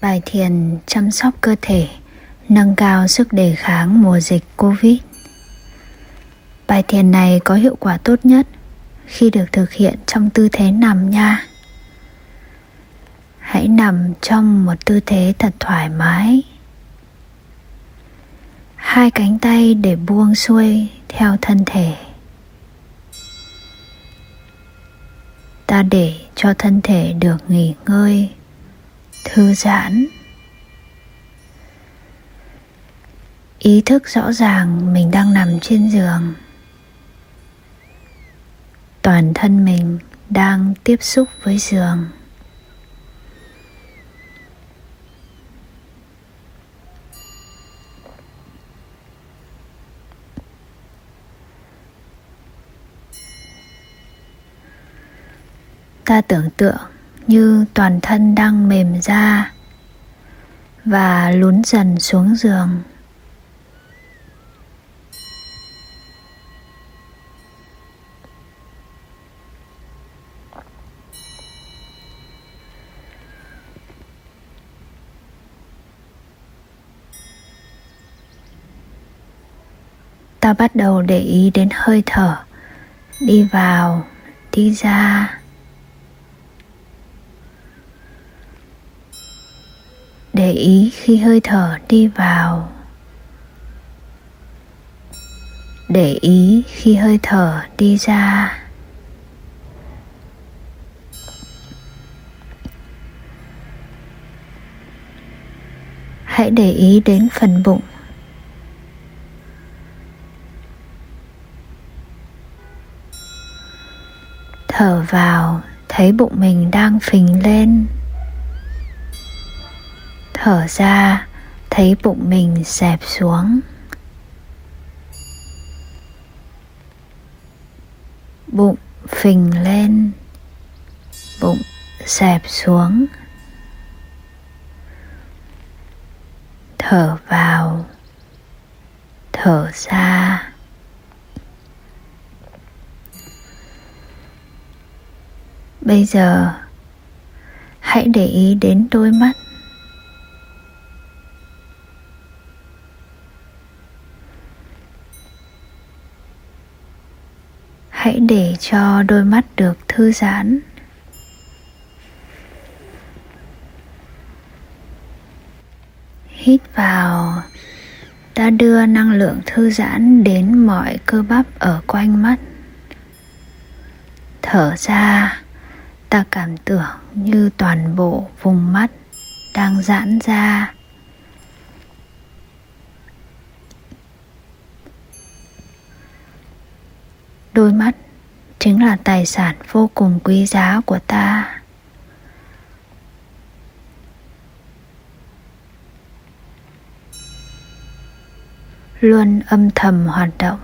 Bài thiền chăm sóc cơ thể, nâng cao sức đề kháng mùa dịch Covid. Bài thiền này có hiệu quả tốt nhất khi được thực hiện trong tư thế nằm nha. Hãy nằm trong một tư thế thật thoải mái. Hai cánh tay để buông xuôi theo thân thể. Ta để cho thân thể được nghỉ ngơi thư giãn. Ý thức rõ ràng mình đang nằm trên giường. Toàn thân mình đang tiếp xúc với giường. Ta tưởng tượng như toàn thân đang mềm ra và lún dần xuống giường. Ta bắt đầu để ý đến hơi thở, đi vào, đi ra. Để ý khi hơi thở đi vào. Để ý khi hơi thở đi ra. Hãy để ý đến phần bụng. Thở vào, thấy bụng mình đang phình lên thở ra, thấy bụng mình xẹp xuống. Bụng phình lên, bụng xẹp xuống. Thở vào, thở ra. Bây giờ, hãy để ý đến đôi mắt. Hãy để cho đôi mắt được thư giãn. Hít vào, ta đưa năng lượng thư giãn đến mọi cơ bắp ở quanh mắt. Thở ra, ta cảm tưởng như toàn bộ vùng mắt đang giãn ra. Đôi mắt chính là tài sản vô cùng quý giá của ta. Luôn âm thầm hoạt động.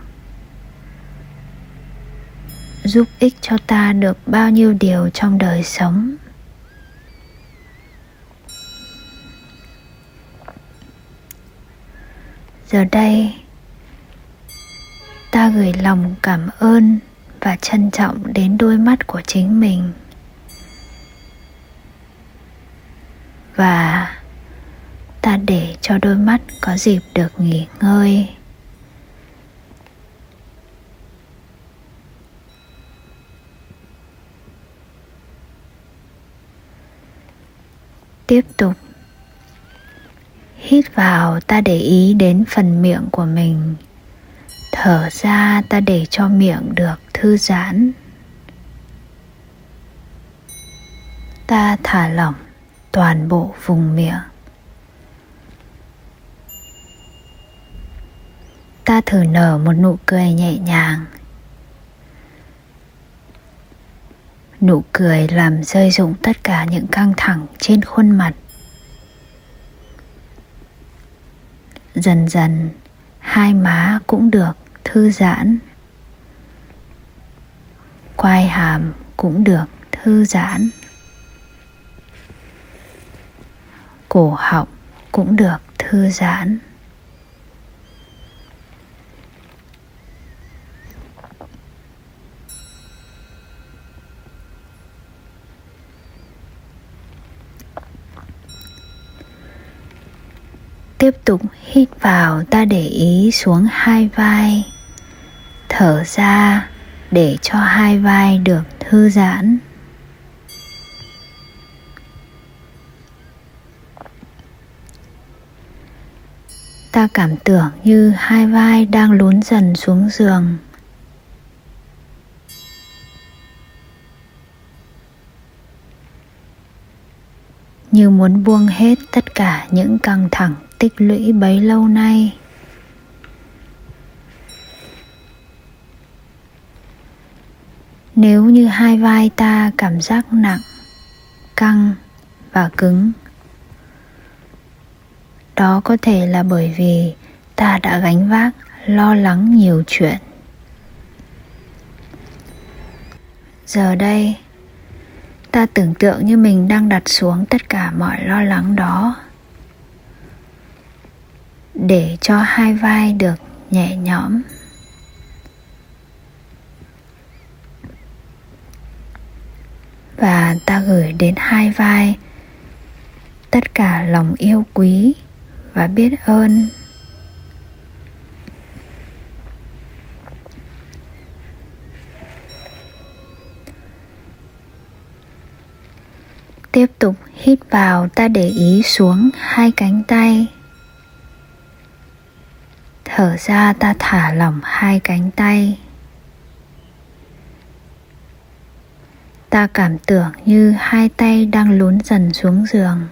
Giúp ích cho ta được bao nhiêu điều trong đời sống. Giờ đây ta gửi lòng cảm ơn và trân trọng đến đôi mắt của chính mình. Và ta để cho đôi mắt có dịp được nghỉ ngơi. Tiếp tục. Hít vào ta để ý đến phần miệng của mình thở ra, ta để cho miệng được thư giãn. Ta thả lỏng toàn bộ vùng miệng. Ta thử nở một nụ cười nhẹ nhàng. Nụ cười làm rơi rụng tất cả những căng thẳng trên khuôn mặt. Dần dần, hai má cũng được thư giãn. Quai hàm cũng được thư giãn. Cổ họng cũng được thư giãn. Tiếp tục hít vào ta để ý xuống hai vai thở ra để cho hai vai được thư giãn. Ta cảm tưởng như hai vai đang lún dần xuống giường. Như muốn buông hết tất cả những căng thẳng tích lũy bấy lâu nay. Nếu như hai vai ta cảm giác nặng, căng và cứng, đó có thể là bởi vì ta đã gánh vác, lo lắng nhiều chuyện. Giờ đây, ta tưởng tượng như mình đang đặt xuống tất cả mọi lo lắng đó để cho hai vai được nhẹ nhõm. Và ta gửi đến hai vai. Tất cả lòng yêu quý và biết ơn. Tiếp tục hít vào, ta để ý xuống hai cánh tay. Thở ra, ta thả lỏng hai cánh tay. Ta cảm tưởng như hai tay đang lún dần xuống giường.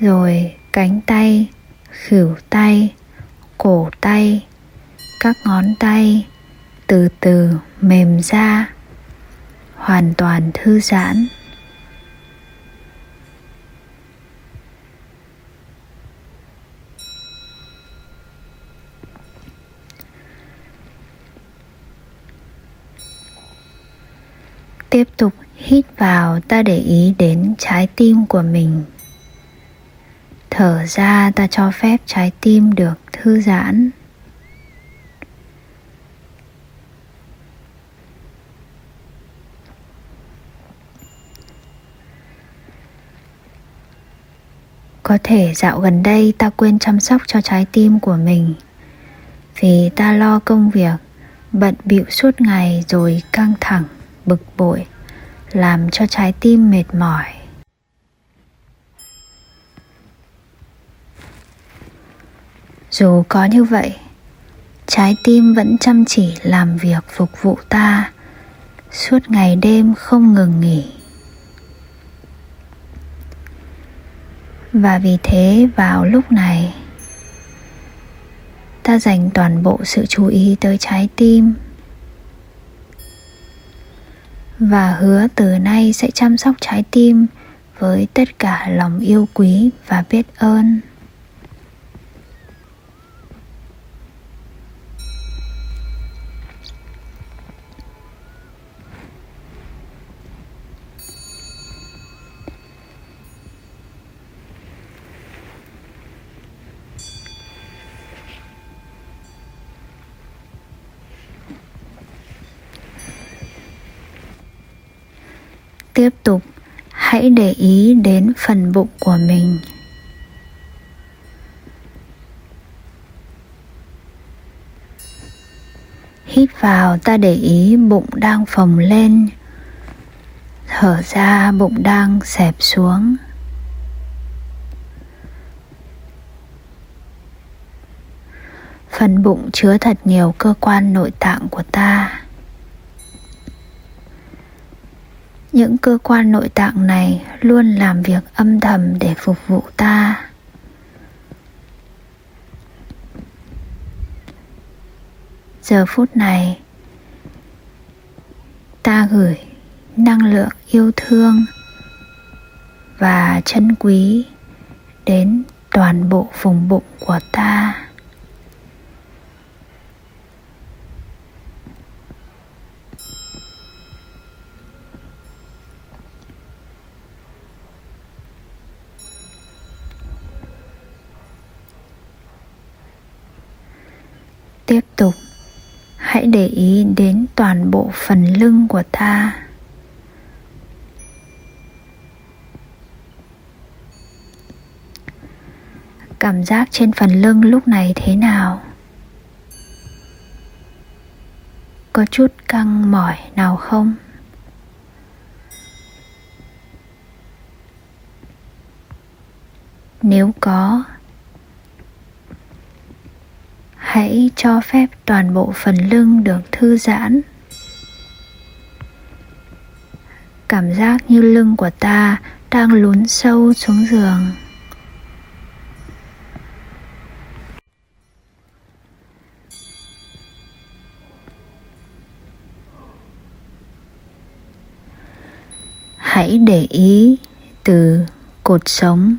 Rồi cánh tay, khỉu tay, cổ tay, các ngón tay từ từ mềm ra, hoàn toàn thư giãn. Tiếp tục hít vào ta để ý đến trái tim của mình. Thở ra ta cho phép trái tim được thư giãn. Có thể dạo gần đây ta quên chăm sóc cho trái tim của mình vì ta lo công việc, bận bịu suốt ngày rồi căng thẳng bực bội, làm cho trái tim mệt mỏi. Dù có như vậy, trái tim vẫn chăm chỉ làm việc phục vụ ta, suốt ngày đêm không ngừng nghỉ. Và vì thế vào lúc này, ta dành toàn bộ sự chú ý tới trái tim và hứa từ nay sẽ chăm sóc trái tim với tất cả lòng yêu quý và biết ơn. Tiếp tục, hãy để ý đến phần bụng của mình. Hít vào, ta để ý bụng đang phồng lên. Thở ra, bụng đang xẹp xuống. Phần bụng chứa thật nhiều cơ quan nội tạng của ta. Những cơ quan nội tạng này luôn làm việc âm thầm để phục vụ ta. Giờ phút này, ta gửi năng lượng yêu thương và chân quý đến toàn bộ vùng bụng của ta. để ý đến toàn bộ phần lưng của ta. Cảm giác trên phần lưng lúc này thế nào? Có chút căng mỏi nào không? Nếu có hãy cho phép toàn bộ phần lưng được thư giãn. Cảm giác như lưng của ta đang lún sâu xuống giường. Hãy để ý từ cột sống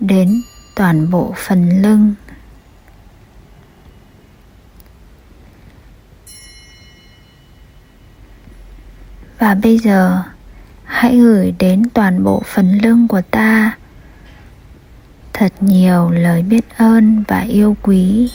đến toàn bộ phần lưng. Và bây giờ, hãy gửi đến toàn bộ phần lưng của ta. Thật nhiều lời biết ơn và yêu quý.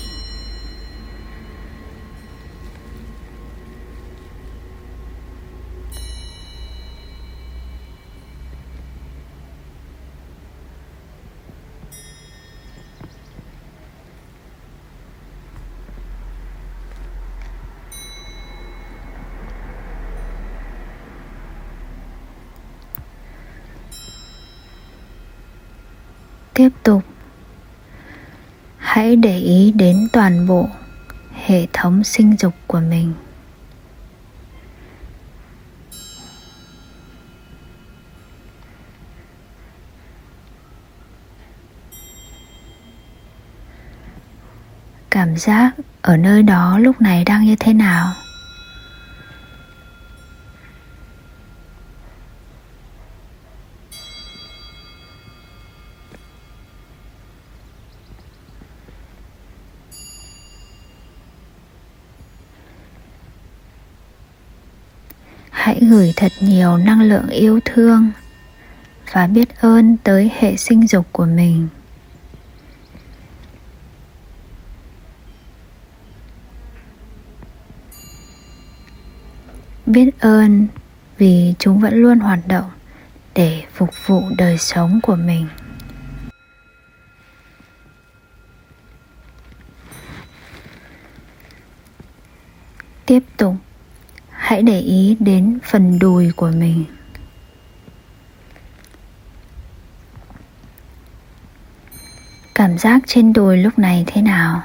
Hãy để ý đến toàn bộ hệ thống sinh dục của mình. Cảm giác ở nơi đó lúc này đang như thế nào? Gửi thật nhiều năng lượng yêu thương và biết ơn tới hệ sinh dục của mình. Biết ơn vì chúng vẫn luôn hoạt động để phục vụ đời sống của mình. Tiếp tục hãy để ý đến phần đùi của mình. Cảm giác trên đùi lúc này thế nào?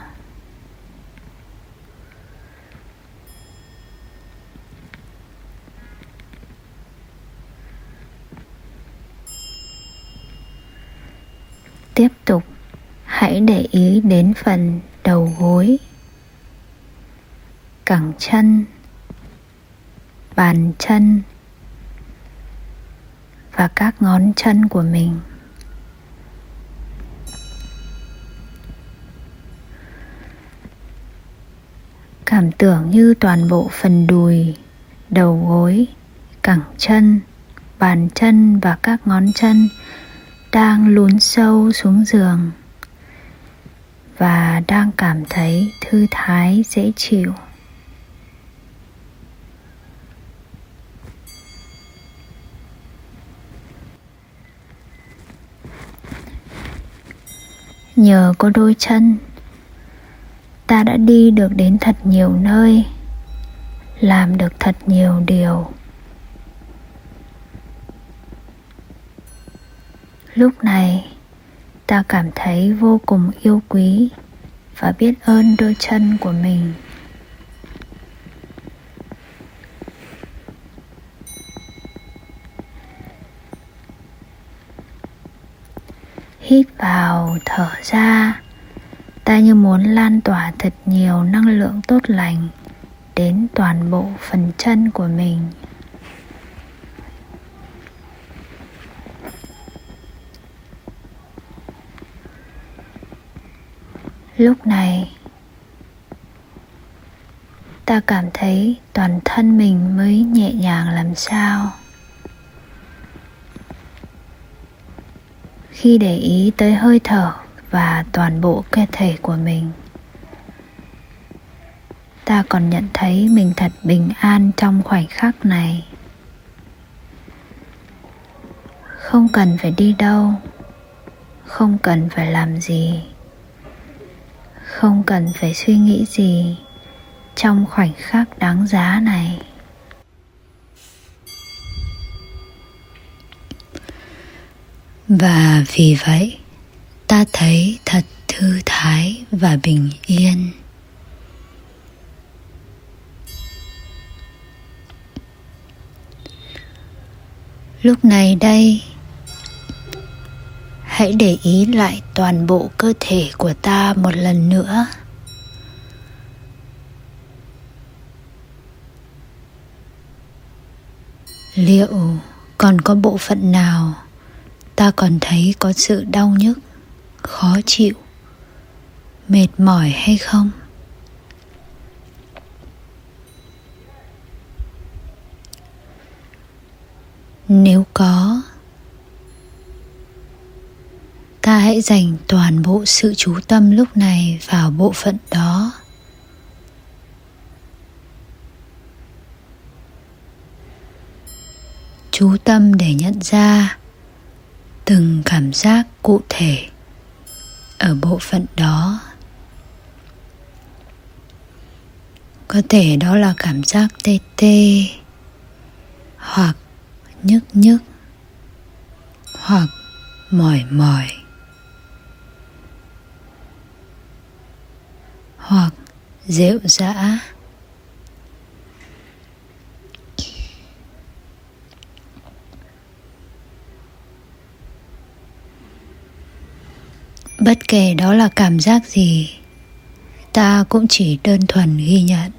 Tiếp tục, hãy để ý đến phần đầu gối, cẳng chân bàn chân và các ngón chân của mình. Cảm tưởng như toàn bộ phần đùi, đầu gối, cẳng chân, bàn chân và các ngón chân đang lún sâu xuống giường và đang cảm thấy thư thái, dễ chịu. Nhờ có đôi chân. Ta đã đi được đến thật nhiều nơi, làm được thật nhiều điều. Lúc này, ta cảm thấy vô cùng yêu quý và biết ơn đôi chân của mình. Hít vào, thở ra. Ta như muốn lan tỏa thật nhiều năng lượng tốt lành đến toàn bộ phần chân của mình. Lúc này, ta cảm thấy toàn thân mình mới nhẹ nhàng làm sao. Khi để ý tới hơi thở và toàn bộ cơ thể của mình. Ta còn nhận thấy mình thật bình an trong khoảnh khắc này. Không cần phải đi đâu, không cần phải làm gì, không cần phải suy nghĩ gì trong khoảnh khắc đáng giá này. Và vì vậy, ta thấy thật thư thái và bình yên. Lúc này đây, hãy để ý lại toàn bộ cơ thể của ta một lần nữa. Liệu còn có bộ phận nào ta còn thấy có sự đau nhức, khó chịu, mệt mỏi hay không? Nếu có, ta hãy dành toàn bộ sự chú tâm lúc này vào bộ phận đó. Chú tâm để nhận ra từng cảm giác cụ thể ở bộ phận đó. Có thể đó là cảm giác tê tê hoặc nhức nhức hoặc mỏi mỏi hoặc rệu rã. Bất kể đó là cảm giác gì, ta cũng chỉ đơn thuần ghi nhận.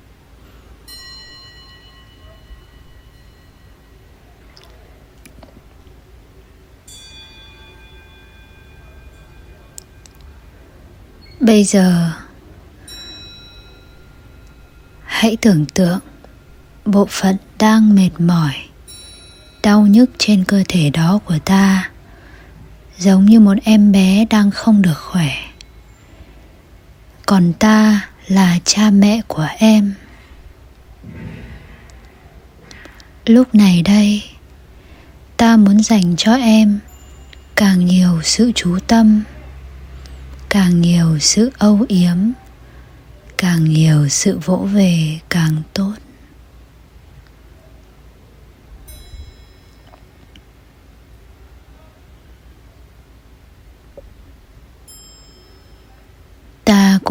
Bây giờ, hãy tưởng tượng bộ phận đang mệt mỏi, đau nhức trên cơ thể đó của ta giống như một em bé đang không được khỏe. Còn ta là cha mẹ của em. Lúc này đây, ta muốn dành cho em càng nhiều sự chú tâm, càng nhiều sự âu yếm, càng nhiều sự vỗ về càng tốt.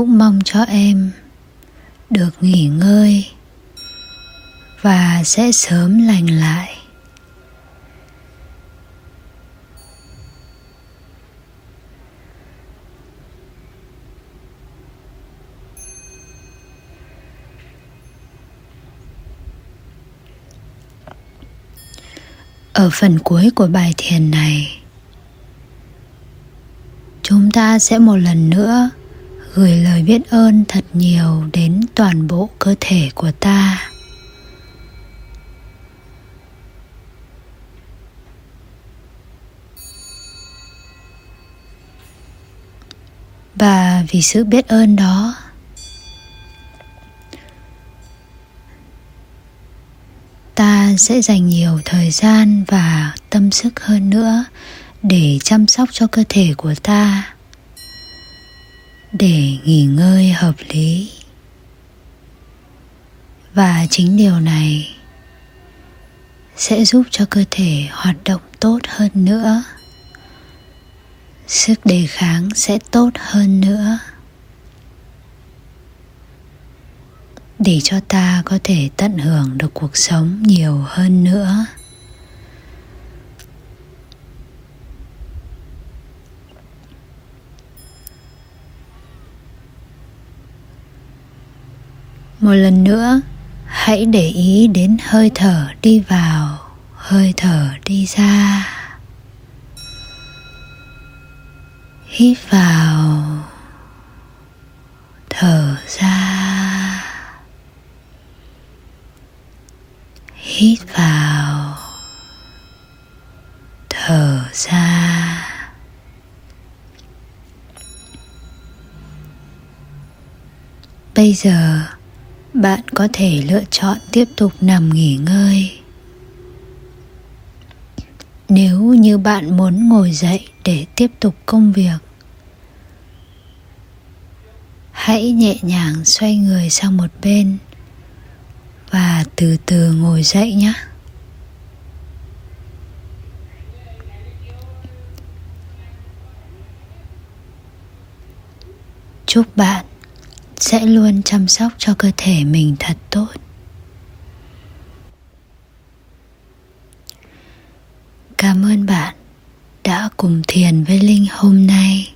Cũng mong cho em được nghỉ ngơi và sẽ sớm lành lại. Ở phần cuối của bài thiền này, chúng ta sẽ một lần nữa gửi lời biết ơn thật nhiều đến toàn bộ cơ thể của ta. Và vì sự biết ơn đó, ta sẽ dành nhiều thời gian và tâm sức hơn nữa để chăm sóc cho cơ thể của ta để nghỉ ngơi hợp lý. Và chính điều này sẽ giúp cho cơ thể hoạt động tốt hơn nữa. Sức đề kháng sẽ tốt hơn nữa. Để cho ta có thể tận hưởng được cuộc sống nhiều hơn nữa. Một lần nữa, hãy để ý đến hơi thở đi vào, hơi thở đi ra. Hít vào, thở ra. Hít vào, thở ra. Bây giờ bạn có thể lựa chọn tiếp tục nằm nghỉ ngơi. Nếu như bạn muốn ngồi dậy để tiếp tục công việc, hãy nhẹ nhàng xoay người sang một bên và từ từ ngồi dậy nhé. Chúc bạn sẽ luôn chăm sóc cho cơ thể mình thật tốt. Cảm ơn bạn đã cùng thiền với linh hôm nay.